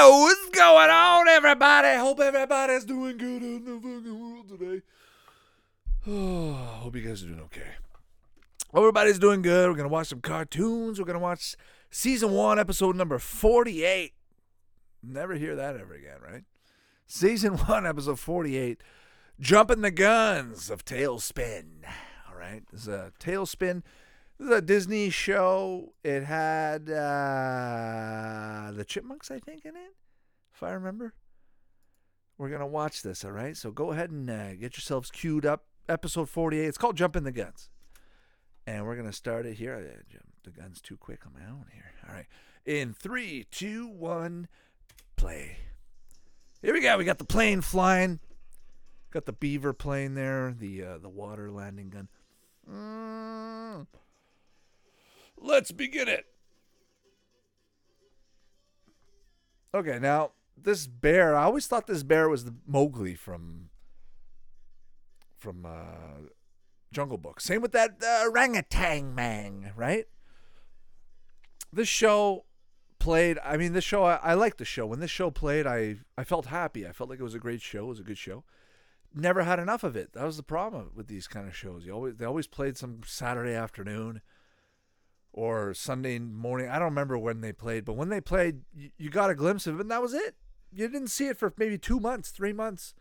What's going on, everybody? Hope everybody's doing good in the fucking world today. Oh, hope you guys are doing okay. Everybody's doing good. We're gonna watch some cartoons. We're gonna watch season one, episode number forty-eight. Never hear that ever again, right? Season one, episode forty-eight. Jumping the guns of TaleSpin. All right, this is a TaleSpin. This is a Disney show. It had uh, the Chipmunks, I think, in it, if I remember. We're gonna watch this, all right? So go ahead and uh, get yourselves queued up. Episode forty-eight. It's called Jumping the Guns. And we're going to start it here. I jumped the guns too quick on my own here. All right. In three, two, one, play. Here we go. We got the plane flying. Got the beaver plane there. The uh, the water landing gun. Mm. Let's begin it. Okay, now this bear. I always thought this bear was the Mowgli from from uh, Jungle Book. Same with that uh, orangutan man, right? This show played. I mean, this show. I, I liked the show. When this show played, I I felt happy. I felt like it was a great show. It was a good show. Never had enough of it. That was the problem with these kind of shows. You always they always played some Saturday afternoon or Sunday morning. I don't remember when they played, but when they played, you, you got a glimpse of it, and that was it. You didn't see it for maybe two months, three months,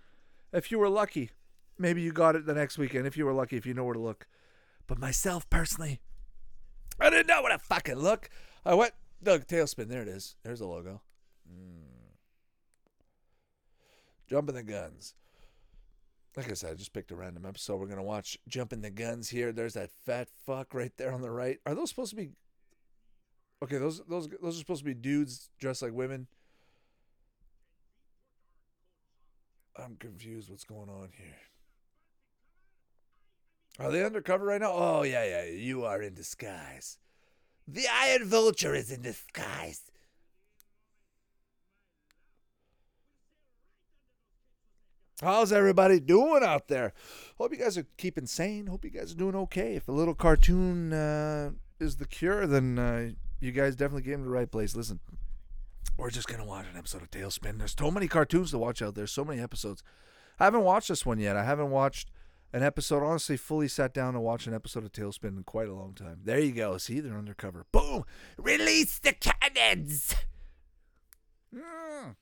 if you were lucky. Maybe you got it the next weekend if you were lucky, if you know where to look. But myself personally, I didn't know where to fucking look. I went, look, TaleSpin. There it is. There's the logo. Mm. Jumping the guns. Like I said, I just picked a random episode. We're gonna watch Jumping the Guns here. There's that fat fuck right there on the right. Are those supposed to be? Okay, those those those are supposed to be dudes dressed like women. I'm confused. What's going on here? Are they undercover right now? Oh, yeah, yeah. You are in disguise. The Iron Vulture is in disguise. How's everybody doing out there? Hope you guys are keeping sane. Hope you guys are doing okay. If a little cartoon uh, is the cure, then uh, you guys definitely came to the right place. Listen, we're just going to watch an episode of TaleSpin. There's so many cartoons to watch out there, so many episodes. I haven't watched this one yet. I haven't watched an episode. Honestly, fully sat down to watch an episode of TaleSpin in quite a long time. There you go. See, they're undercover. Boom! Release the cannons. Mm.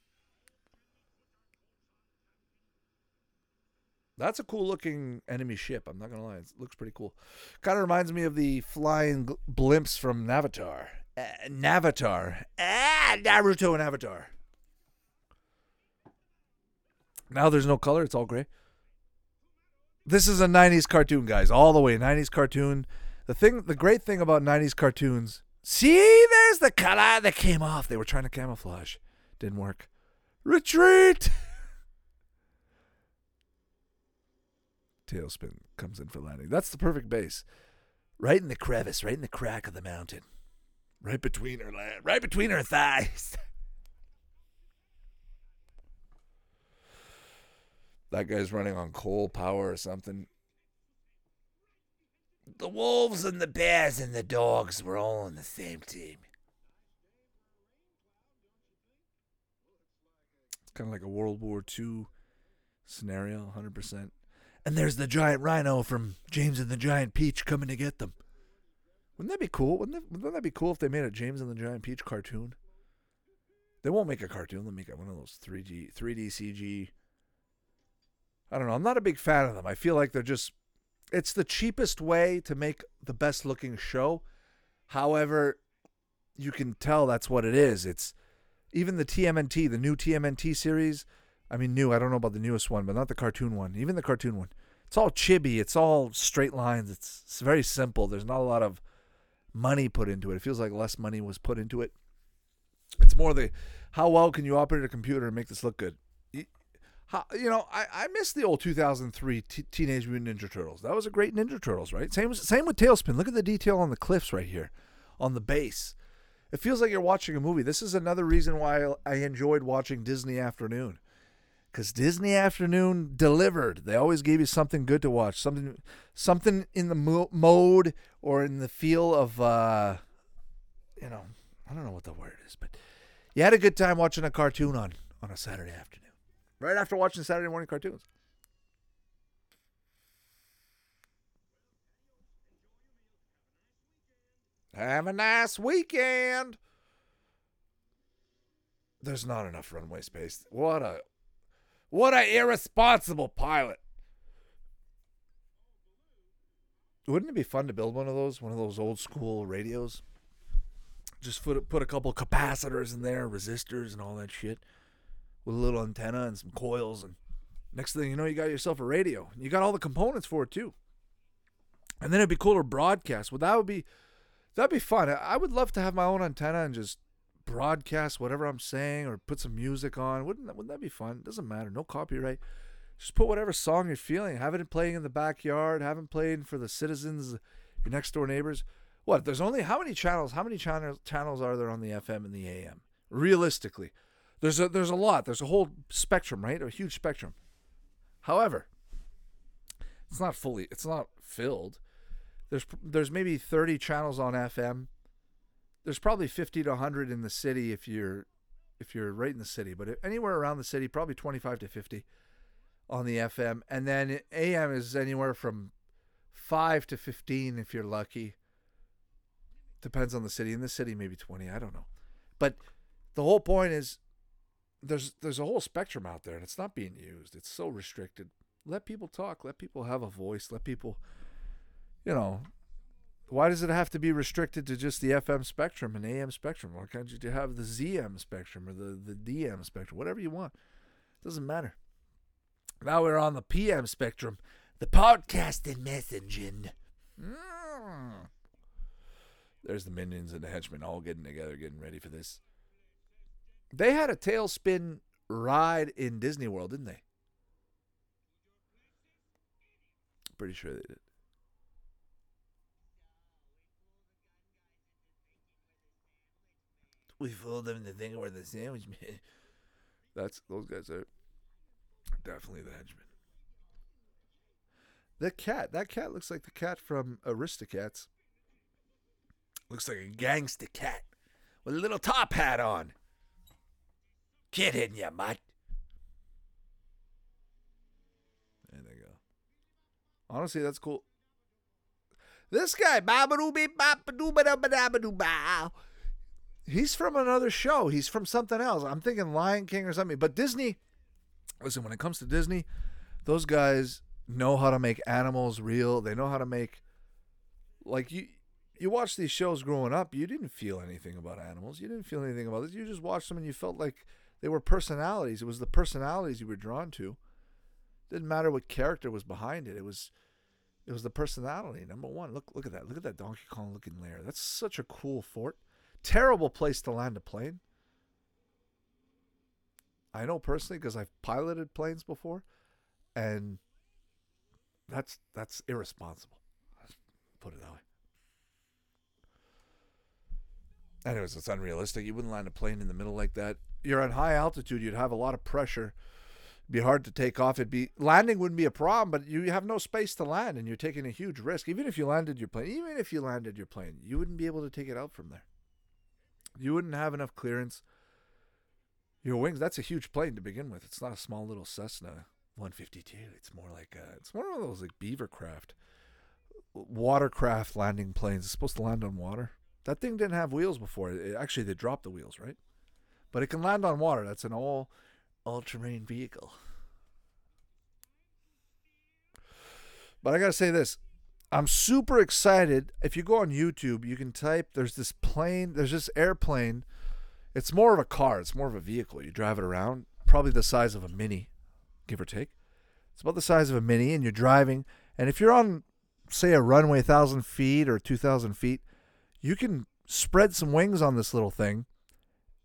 That's a cool looking enemy ship. I'm not gonna lie, it looks pretty cool. Kind of reminds me of the flying gl- blimps from Navatar. Uh, Navatar. Ah, Naruto and Avatar. Now there's no color. It's all gray this is a 90s cartoon guys all the way 90s cartoon the thing the great thing about 90s cartoons see there's the color that came off they were trying to camouflage didn't work retreat TaleSpin comes in for landing that's the perfect base right in the crevice right in the crack of the mountain right between her la- right between her thighs that guy's running on coal power or something. The wolves and the bears and the dogs were all on the same team. It's kind of like a World War II scenario, 100%. And there's the giant rhino from James and the Giant Peach coming to get them. Wouldn't that be cool? Wouldn't that, wouldn't that be cool if they made a James and the Giant Peach cartoon? They won't make a cartoon. They'll make one of those 3D, 3D CG I don't know. I'm not a big fan of them. I feel like they're just it's the cheapest way to make the best looking show. However, you can tell that's what it is. It's even the TMNT, the new TMNT series. I mean, new. I don't know about the newest one, but not the cartoon one. Even the cartoon one. It's all chibi. It's all straight lines. It's, it's very simple. There's not a lot of money put into it. It feels like less money was put into it. It's more the how well can you operate a computer and make this look good. How, you know, I, I miss the old 2003 t- Teenage Mutant Ninja Turtles. That was a great Ninja Turtles, right? Same same with TaleSpin. Look at the detail on the cliffs right here, on the base. It feels like you're watching a movie. This is another reason why I enjoyed watching Disney Afternoon, because Disney Afternoon delivered. They always gave you something good to watch, something something in the mo- mode or in the feel of, uh, you know, I don't know what the word is, but You had a good time watching a cartoon on on a Saturday afternoon, right after watching Saturday morning cartoons. Have a nice weekend. There's not enough runway space. What a what a irresponsible pilot. Wouldn't it be fun to build one of those, one of those old school radios? Just put put a couple capacitors in there, resistors and all that shit, with a little antenna and some coils, and next thing you know, you got yourself a radio. You got all the components for it too. And then it'd be cool to broadcast. Well, that would be that'd be fun. I would love to have my own antenna and just broadcast whatever I'm saying or put some music on. Wouldn't that, wouldn't that be fun? It doesn't matter. No copyright. Just put whatever song you're feeling. Have it playing in the backyard. Have it playing for the citizens, your next door neighbors. What? There's only how many channels? How many channels channels are there on the FM and the AM? Realistically, there's a there's a lot. There's a whole spectrum, right? A huge spectrum. However, it's not fully. It's not filled. There's there's maybe 30 channels on FM. There's probably 50 to 100 in the city if you're if you're right in the city, but anywhere around the city, probably 25 to 50 on the FM, and then AM is anywhere from five to fifteen if you're lucky. Depends on the city. In the city, maybe twenty. I don't know, but the whole point is there's there's a whole spectrum out there, and it's not being used. It's so restricted. Let people talk. Let people have a voice. Let people, you know. Why does it have to be restricted to just the FM spectrum and AM spectrum? Why can't you have the ZM spectrum or the, the DM spectrum, whatever you want? It Doesn't matter. Now we're on the PM spectrum, the podcasting messaging. Mm. There's the minions and the henchmen all getting together, getting ready for this. They had a TaleSpin ride in Disney World, didn't they? Pretty sure they did. We fooled them to think we're the sandwich man. That's those guys are Definitely the henchman. The cat. That cat looks like the cat from Aristocats. Looks like a gangster cat with a little top hat on. Get in, you mutt. There they go. Honestly, that's cool. This guy, he's from another show. He's from something else. I'm thinking Lion King or something. But Disney listen, when it comes to Disney, those guys know how to make animals real. They know how to make like you you watch these shows growing up, you didn't feel anything about animals. You didn't feel anything about this. You just watched them and you felt like they were personalities. It was the personalities you were drawn to. Didn't matter what character was behind it. It was it was the personality. Number one. Look look at that. Look at that Donkey Kong looking lair. That's such a cool fort. Terrible place to land a plane. I know personally because I've piloted planes before, and that's that's irresponsible. Put it that way. Anyways, it's unrealistic. You wouldn't land a plane in the middle like that. You're at high altitude. You'd have a lot of pressure. It'd be hard to take off. It'd be landing wouldn't be a problem, but you have no space to land, and you're taking a huge risk. Even if you landed your plane, even if you landed your plane, you wouldn't be able to take it out from there. You wouldn't have enough clearance your wings, that's a huge plane to begin with. It's not a small little Cessna 152. It's more like a, it's one of those like beavercraft, watercraft landing planes. It's supposed to land on water. That thing didn't have wheels before. It, actually, they dropped the wheels, right? But it can land on water. That's an all all-terrain vehicle. But I gotta say this. I'm super excited. If you go on YouTube, you can type. There's this plane. There's this airplane it's more of a car. It's more of a vehicle. You drive it around, probably the size of a mini, give or take. It's about the size of a mini, and you're driving. And if you're on, say, a runway, thousand feet or two thousand feet, you can spread some wings on this little thing,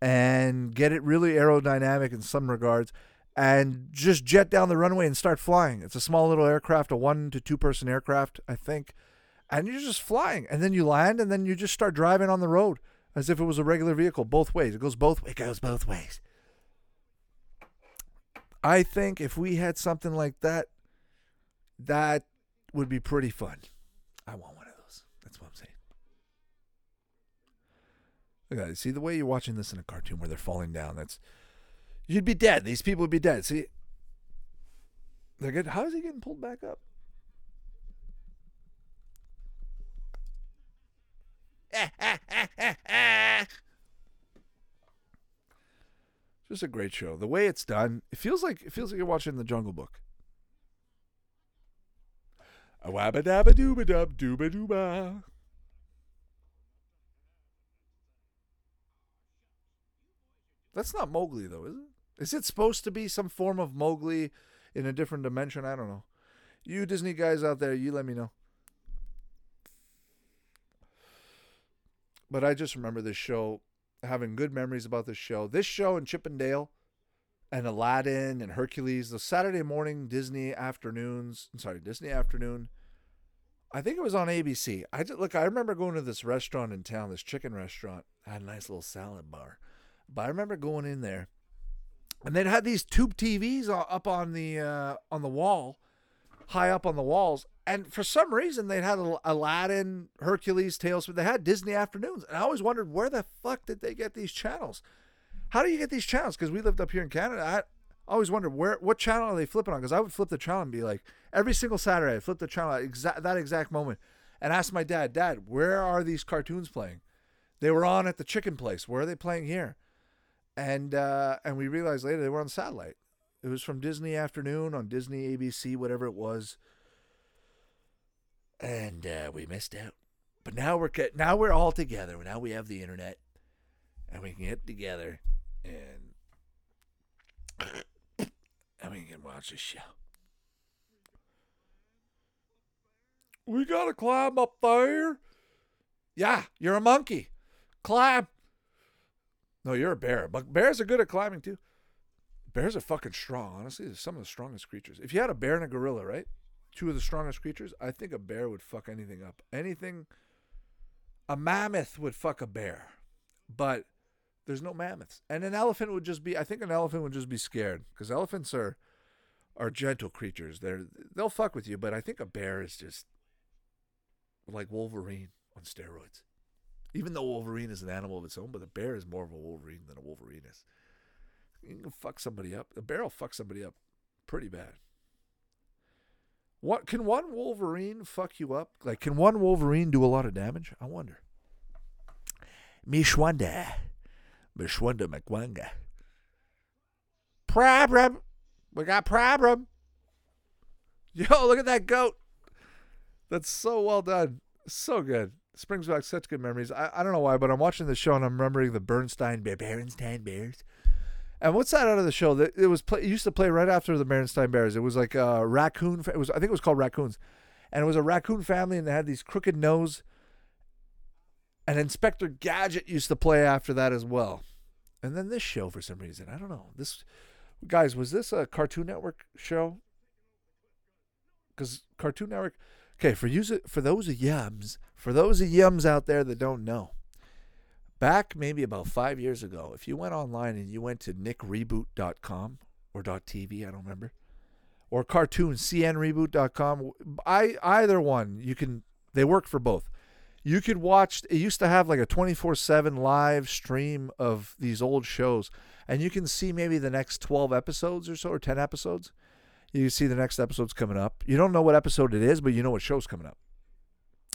and get it really aerodynamic in some regards, and just jet down the runway and start flying. It's a small little aircraft, a one to two person aircraft, I think, and you're just flying. And then you land, and then you just start driving on the road as if it was a regular vehicle, both ways. It goes both. It goes both ways. I think if we had something like that, that would be pretty fun. I want one of those. That's what I'm saying. Look at. See the way you're watching this in a cartoon where they're falling down. That's you'd be dead. These people would be dead. See, they're good. How is he getting pulled back up? Just a great show. The way it's done, it feels like it feels like you're watching The Jungle Book. A wabba dabba dooba dub dooba dooba. That's not Mowgli though, is it? Is it supposed to be some form of Mowgli in a different dimension? I don't know. You Disney guys out there, you let me know. But I just remember this show, having good memories about this show. This show and Chip 'n Dale and Aladdin and Hercules, the Saturday morning Disney afternoons. I'm sorry, Disney afternoon. I think it was on ABC. I did, look. I remember going to this restaurant in town, this chicken restaurant. had a nice little salad bar, but I remember going in there, and they'd had these tube TVs up on the uh, on the wall, high up on the walls. And for some reason, they'd had Aladdin, Hercules, Tales. But they had Disney afternoons, and I always wondered where the fuck did they get these channels? How do you get these channels? Because we lived up here in Canada. I always wondered where what channel are they flipping on? Because I would flip the channel and be like, every single Saturday, I flip the channel at exa- that exact moment and ask my dad, Dad, where are these cartoons playing? They were on at the chicken place. Where are they playing here? And uh, and we realized later they were on satellite. It was from Disney Afternoon on Disney ABC, whatever it was. And uh, we missed out. But now we're now we're all together. Now we have the internet, and we can get together and and we can watch a show. We gotta climb up there. Yeah, you're a monkey. Climb. No, you're a bear. But bears are good at climbing too. Bears are fucking strong. Honestly, they're some of the strongest creatures. If you had a bear and a gorilla, right? Two of the strongest creatures, I think a bear would fuck anything up. Anything. A mammoth would fuck a bear, but there's no mammoths. And an elephant would just be. I think an elephant would just be scared because elephants are are gentle creatures. They're they'll fuck with you, but I think a bear is just like Wolverine on steroids. Even though Wolverine is an animal of its own, but a bear is more of a Wolverine than a Wolverine is. You can fuck somebody up. A bear will fuck somebody up pretty bad. What can one Wolverine fuck you up? Like, can one Wolverine do a lot of damage? I wonder. Mishwanda. Mishwanda McWanga. Problem. We got problem. Yo, look at that goat. That's so well done. So good. This brings back such good memories. I, I don't know why, but I'm watching the show and I'm remembering the Bernstein Bear, Bernstein Bears. And what's that out of the show? That it was play, it used to play right after the Bernstein Bears. It was like a raccoon. It was I think it was called Raccoons, and it was a raccoon family, and they had these crooked nose. And Inspector Gadget used to play after that as well. And then this show, for some reason, I don't know. This guys, was this a Cartoon Network show? Because Cartoon Network. Okay, for you, for those of yums, for those yums out there that don't know, back maybe about five years ago, if you went online and you went to nickreboot.com or .tv, I don't remember, or cartoon cnreboot.com, I either one you can. They work for both. You could watch. It used to have like a twenty four seven live stream of these old shows, and you can see maybe the next twelve episodes or so, or ten episodes. You see the next episode's coming up. You don't know what episode it is, but you know what show's coming up.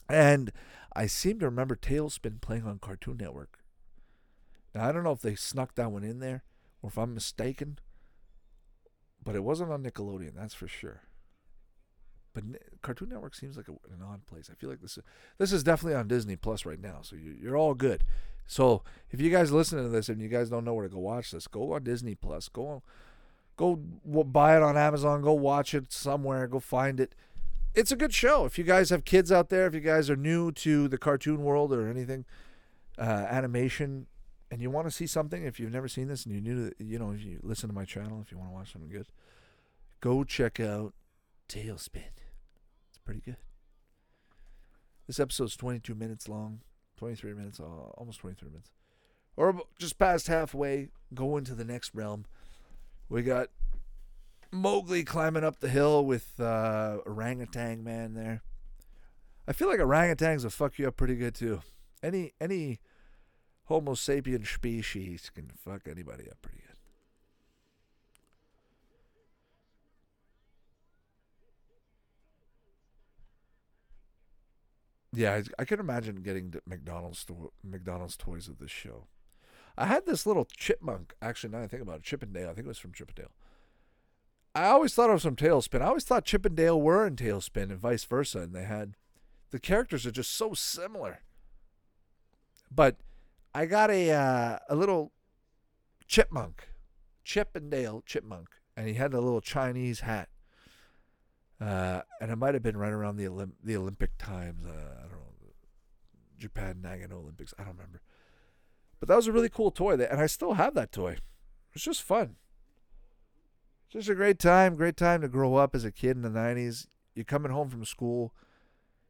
And I seem to remember TaleSpin playing on Cartoon Network. Now I don't know if they snuck that one in there or if I'm mistaken, but it wasn't on Nickelodeon, that's for sure. But Cartoon Network seems like a, an odd place. I feel like this is, this is definitely on Disney Plus right now, so you, you're all good. So if you guys listening to this and you guys don't know where to go watch this, go on Disney Plus. Go on Go buy it on Amazon. Go watch it somewhere. Go find it. It's a good show. If you guys have kids out there, if you guys are new to the cartoon world or anything, uh, animation, and you want to see something, if you've never seen this and you're new to, you know, if you listen to my channel, if you want to watch something good, go check out TaleSpin. It's pretty good. This episode's 22 minutes long, 23 minutes, uh, almost 23 minutes, or just past halfway. Go into the next realm. We got Mowgli climbing up the hill with uh, orangutan man there. I feel like orangutans will fuck you up pretty good too. Any any Homo sapien species can fuck anybody up pretty good. Yeah, I, I can imagine getting McDonald's to- McDonald's toys of this show. I had this little chipmunk. Actually, now I think about it, Chip 'n Dale. I think it was from Chip 'n Dale. I always thought it was from TaleSpin. I always thought Chip 'n Dale were in TaleSpin and vice versa, and they had the characters are just so similar. But I got a uh, a little chipmunk, Chip 'n Dale chipmunk, and he had a little Chinese hat. Uh, and it might have been right around the Olymp- the Olympic times. Uh, I don't know, Japan Nagano Olympics. I don't remember. But that was a really cool toy, that, and I still have that toy. It's just fun. Just a great time, great time to grow up as a kid in the '90s. You're coming home from school,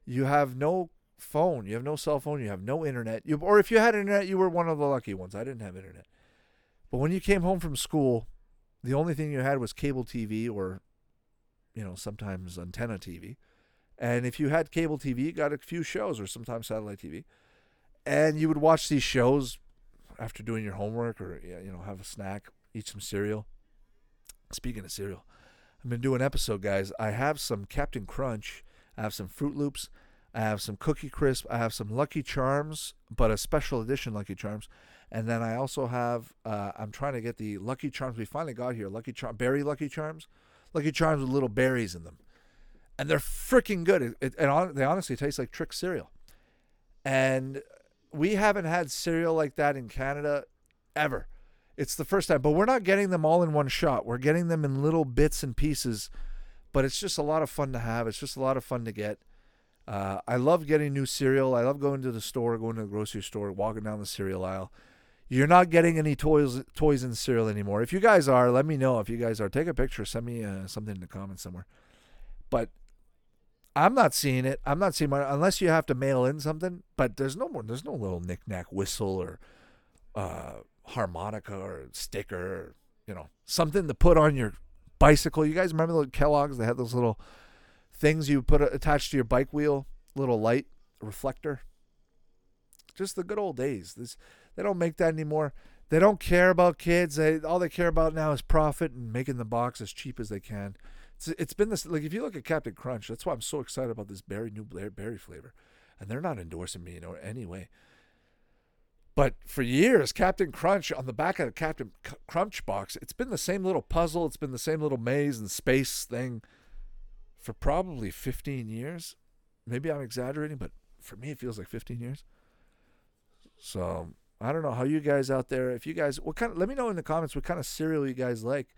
you have no phone, you have no cell phone, you have no internet. You, or if you had internet, you were one of the lucky ones. I didn't have internet. But when you came home from school, the only thing you had was cable TV or, you know, sometimes antenna TV. And if you had cable TV, you got a few shows or sometimes satellite TV. And you would watch these shows after doing your homework or, you know, have a snack, eat some cereal. Speaking of cereal, I'm going to do an episode, guys. I have some Captain Crunch, I have some Froot Loops, I have some Cookie Crisp, I have some Lucky Charms, but a special edition Lucky Charms. And then I also have, uh, I'm trying to get the Lucky Charms we finally got here, Lucky Charm, Berry Lucky Charms. Lucky Charms with little berries in them. And they're freaking good. It, it, and on, they honestly taste like trick cereal. And we haven't had cereal like that in Canada ever. It's the first time, but we're not getting them all in one shot. We're getting them in little bits and pieces, but it's just a lot of fun to have. It's just a lot of fun to get. Uh, I love getting new cereal. I love going to the store, going to the grocery store, walking down the cereal aisle. You're not getting any toys toys in cereal anymore. If you guys are, let me know. If you guys are, take a picture, send me uh, something in the comments somewhere. But I'm not seeing it. I'm not seeing my unless you have to mail in something. But there's no more. There's no little knick-knack whistle or uh, harmonica or sticker, or, you know, something to put on your bicycle. You guys remember the Kellogg's? They had those little things you put attached to your bike wheel, little light reflector. Just the good old days. This they don't make that anymore. They don't care about kids. They all they care about now is profit and making the box as cheap as they can. It's, it's been this like if you look at Captain Crunch, that's why I'm so excited about this berry new berry flavor, and they're not endorsing me in anyway. But for years, Captain Crunch on the back of the Captain Crunch box, it's been the same little puzzle. It's been the same little maze and space thing for probably 15 years. Maybe I'm exaggerating, but for me, it feels like 15 years. So I don't know how you guys out there, if you guys, what kind of, let me know in the comments what kind of cereal you guys like.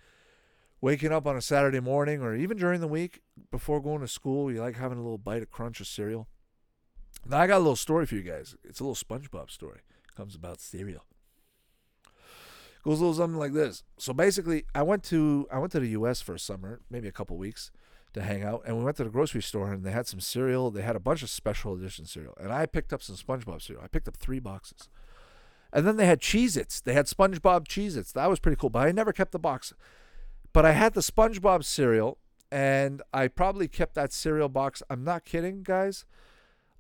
Waking up on a Saturday morning or even during the week before going to school, you like having a little bite of crunch of cereal. Now I got a little story for you guys. It's a little SpongeBob story. It comes about cereal. It Goes a little something like this. So basically, I went to I went to the U.S. for a summer, maybe a couple weeks, to hang out, and we went to the grocery store and they had some cereal. They had a bunch of special edition cereal, and I picked up some SpongeBob cereal. I picked up three boxes. And then they had Cheez Its. They had SpongeBob Cheez Its. That was pretty cool, but I never kept the box. But I had the SpongeBob cereal, and I probably kept that cereal box. I'm not kidding, guys.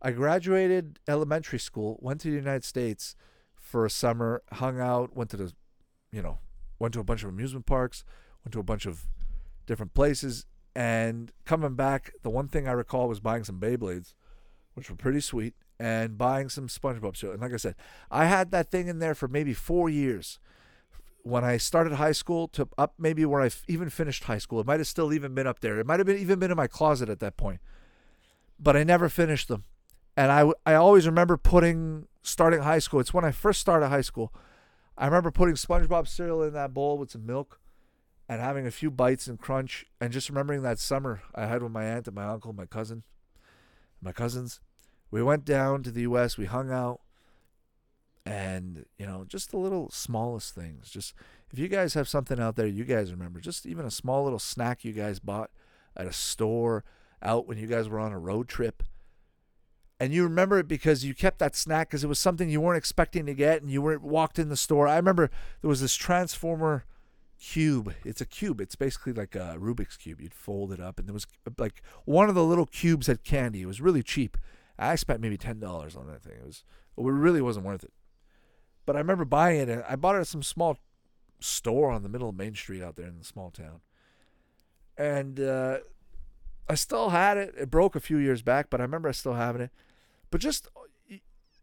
I graduated elementary school, went to the United States for a summer, hung out, went to the, you know, went to a bunch of amusement parks, went to a bunch of different places, and coming back, the one thing I recall was buying some Beyblades, which were pretty sweet, and buying some SpongeBob cereal. And like I said, I had that thing in there for maybe four years. When I started high school to up maybe where I even finished high school, it might have still even been up there. It might have been even been in my closet at that point, but I never finished them. And I I always remember putting starting high school. It's when I first started high school. I remember putting SpongeBob cereal in that bowl with some milk and having a few bites and crunch and just remembering that summer I had with my aunt and my uncle, my cousin, my cousins. We went down to the US, we hung out and, you know, just the little smallest things. Just if you guys have something out there you guys remember, just even a small little snack you guys bought at a store out when you guys were on a road trip. And you remember it because you kept that snack because it was something you weren't expecting to get and you weren't walked in the store. I remember there was this transformer cube. It's a cube. It's basically like a Rubik's cube. You'd fold it up, and there was like one of the little cubes had candy. It was really cheap. I spent maybe ten dollars on that thing. It was it really wasn't worth it. But I remember buying it, I bought it at some small store on the middle of Main Street out there in the small town. And uh, I still had it. It broke a few years back, but I remember I still having it. But just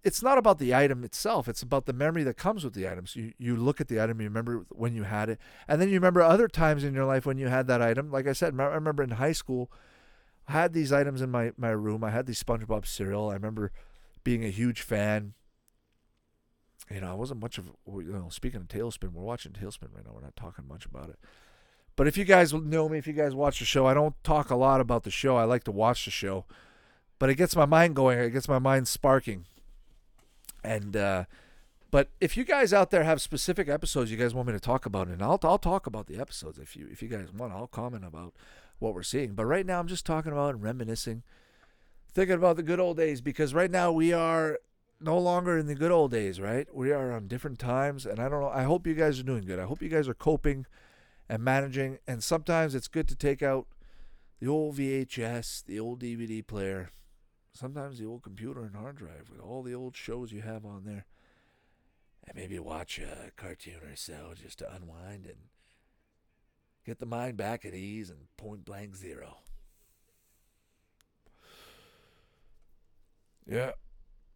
it's not about the item itself. It's about the memory that comes with the item. You, you look at the item, you remember when you had it, and then you remember other times in your life when you had that item. Like I said, I remember in high school, I had these items in my, my room. I had these SpongeBob cereal. I remember being a huge fan. You know, I wasn't much of, you know, speaking of TaleSpin, we're watching TaleSpin right now. We're not talking much about it. But if you guys know me, if you guys watch the show, I don't talk a lot about the show. I like to watch the show. But it gets my mind going. It gets my mind sparking and uh, but if you guys out there have specific episodes you guys want me to talk about, and I'll I'll talk about the episodes if you if you guys want, I'll comment about what we're seeing. But right now I'm just talking about and reminiscing, thinking about the good old days because right now we are no longer in the good old days, right? We are on different times, and I don't know. I hope you guys are doing good. I hope you guys are coping and managing. And sometimes it's good to take out the old VHS, the old DVD player, sometimes the old computer and hard drive with all the old shows you have on there. And maybe watch a cartoon or so just to unwind and get the mind back at ease and point blank zero. Yeah.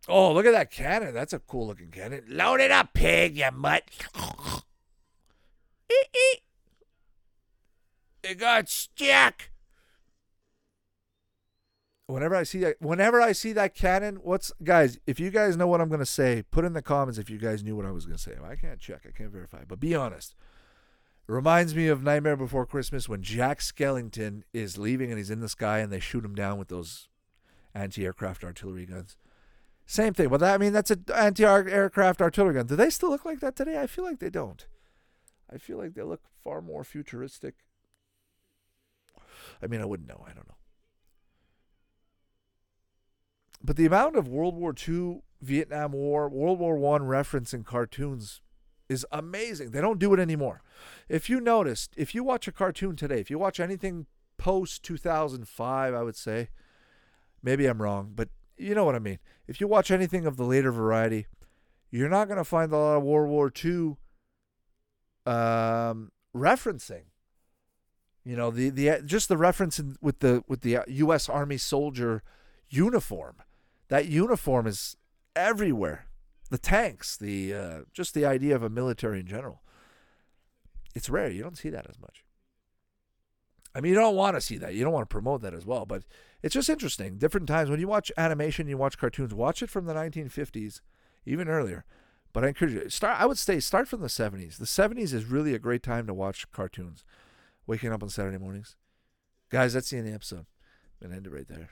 Oh, look at that cannon. That's a cool looking cannon. Load it up, pig, you mutt. it got stuck whenever I see that, whenever I see that cannon, what's guys? If you guys know what I'm gonna say, put in the comments if you guys knew what I was gonna say. I can't check, I can't verify, but be honest. Reminds me of Nightmare Before Christmas when Jack Skellington is leaving and he's in the sky and they shoot him down with those anti-aircraft artillery guns. Same thing. Well, that, I mean, that's an anti-aircraft artillery gun. Do they still look like that today? I feel like they don't. I feel like they look far more futuristic. I mean, I wouldn't know. I don't know. But the amount of World War II, Vietnam War, World War One reference in cartoons is amazing. They don't do it anymore. If you noticed, if you watch a cartoon today, if you watch anything post 2005, I would say, maybe I'm wrong, but you know what I mean. If you watch anything of the later variety, you're not going to find a lot of World War II um, referencing. You know the the just the reference in, with the with the U.S. Army soldier uniform that uniform is everywhere. The tanks, the uh, just the idea of a military in general. It's rare. You don't see that as much. I mean, you don't want to see that. You don't want to promote that as well. But it's just interesting. Different times when you watch animation, you watch cartoons. Watch it from the 1950s, even earlier. But I encourage you start. I would say start from the 70s. The 70s is really a great time to watch cartoons. Waking up on Saturday mornings, guys. That's the end of the episode. I'm gonna end it right there.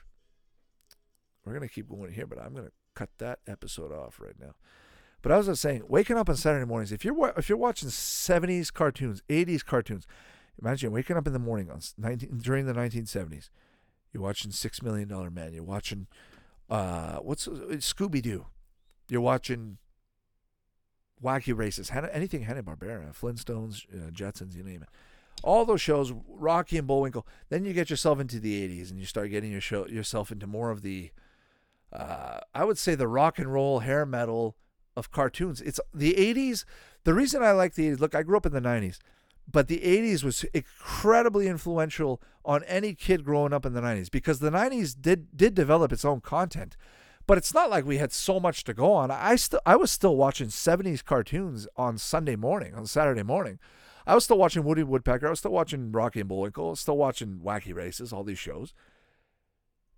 We're to keep going here, but I'm to cut that episode off right now. But I was just saying, waking up on Saturday mornings, if you're if you're watching 70s cartoons, 80s cartoons, imagine waking up in the morning on 19, during the 1970s. You're watching Six Million Dollar Man. You're watching uh, what's uh, Scooby Doo. You're watching Wacky Races, anything Hanna Barbera, Flintstones, uh, Jetsons, you name it. All those shows, Rocky and Bullwinkle. Then you get yourself into the 80s, and you start getting your show, yourself into more of the uh, I would say the rock and roll hair metal of cartoons. It's the 80s. The reason I like the 80s, look, I grew up in the 90s, but the 80s was incredibly influential on any kid growing up in the 90s because the 90s did did develop its own content. But it's not like we had so much to go on. I still I was still watching 70s cartoons on Sunday morning, on Saturday morning. I was still watching Woody Woodpecker. I was still watching Rocky and Bullwinkle. Still watching Wacky Races, all these shows.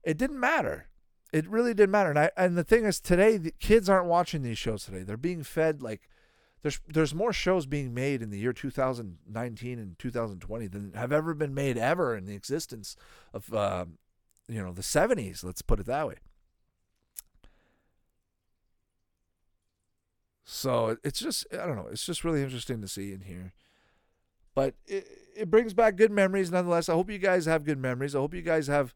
It didn't matter it really didn't matter. And I and the thing is, today the kids aren't watching these shows today. They're being fed like there's there's more shows being made in the year 2019 and 2020 than have ever been made ever in the existence of uh, you know the 70s. Let's put it that way. So it's just I don't know. It's just really interesting to see and hear. But it, it brings back good memories nonetheless. I hope you guys have good memories. I hope you guys have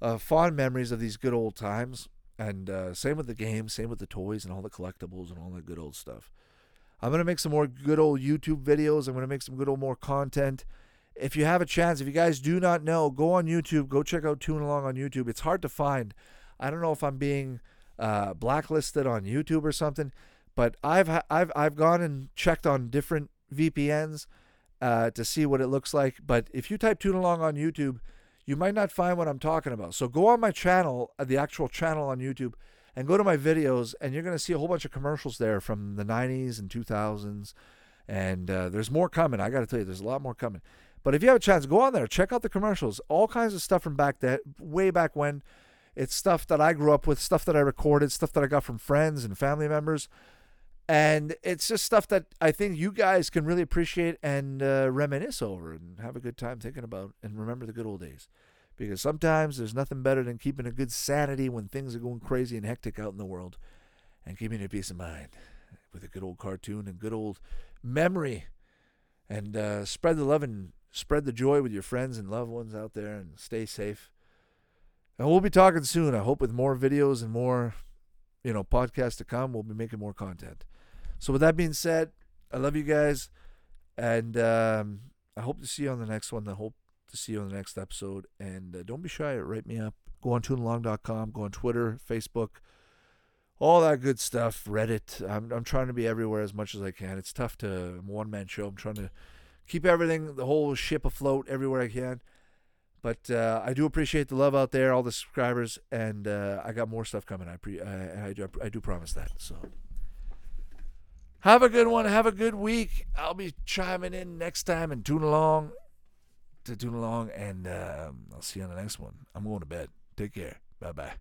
uh, fond memories of these good old times. And uh, same with the games, same with the toys and all the collectibles and all that good old stuff. I'm gonna make some more good old YouTube videos. I'm gonna make some good old more content. If you have a chance, if you guys do not know, go on YouTube. Go check out Tune Along on YouTube. It's hard to find. I don't know if I'm being uh, blacklisted on YouTube or something, but I've ha- I've I've gone and checked on different VPNs uh, to see what it looks like. But if you type Tune Along on YouTube, you might not find what I'm talking about. So go on my channel, uh, the actual channel on YouTube, and go to my videos, and you're going to see a whole bunch of commercials there from the 90s and 2000s. And uh, there's more coming. I got to tell you, there's a lot more coming. But if you have a chance, go on there, check out the commercials. All kinds of stuff from back then, way back when. It's stuff that I grew up with, stuff that I recorded, stuff that I got from friends and family members. And it's just stuff that I think you guys can really appreciate and uh, reminisce over and have a good time thinking about and remember the good old days. Because sometimes there's nothing better than keeping a good sanity when things are going crazy and hectic out in the world and keeping a peace of mind with a good old cartoon and good old memory. And uh, spread the love and spread the joy with your friends and loved ones out there and stay safe. And we'll be talking soon, I hope, with more videos and more, you know, podcasts to come. We'll be making more content. So, with that being said, I love you guys. And um, I hope to see you on the next one. I hope to see you on the next episode. And uh, don't be shy. Write me up. Go on tunealong.com. Go on Twitter, Facebook, all that good stuff. Reddit. I'm, I'm trying to be everywhere as much as I can. It's tough to, one man show. I'm trying to keep everything, the whole ship afloat everywhere I can. But uh, I do appreciate the love out there, all the subscribers, and uh, I got more stuff coming. I pre- I, I, do, I do promise that. So have a good one. Have a good week. I'll be chiming in next time and tune along tune along, and um, I'll see you on the next one. I'm going to bed. Take care. Bye bye.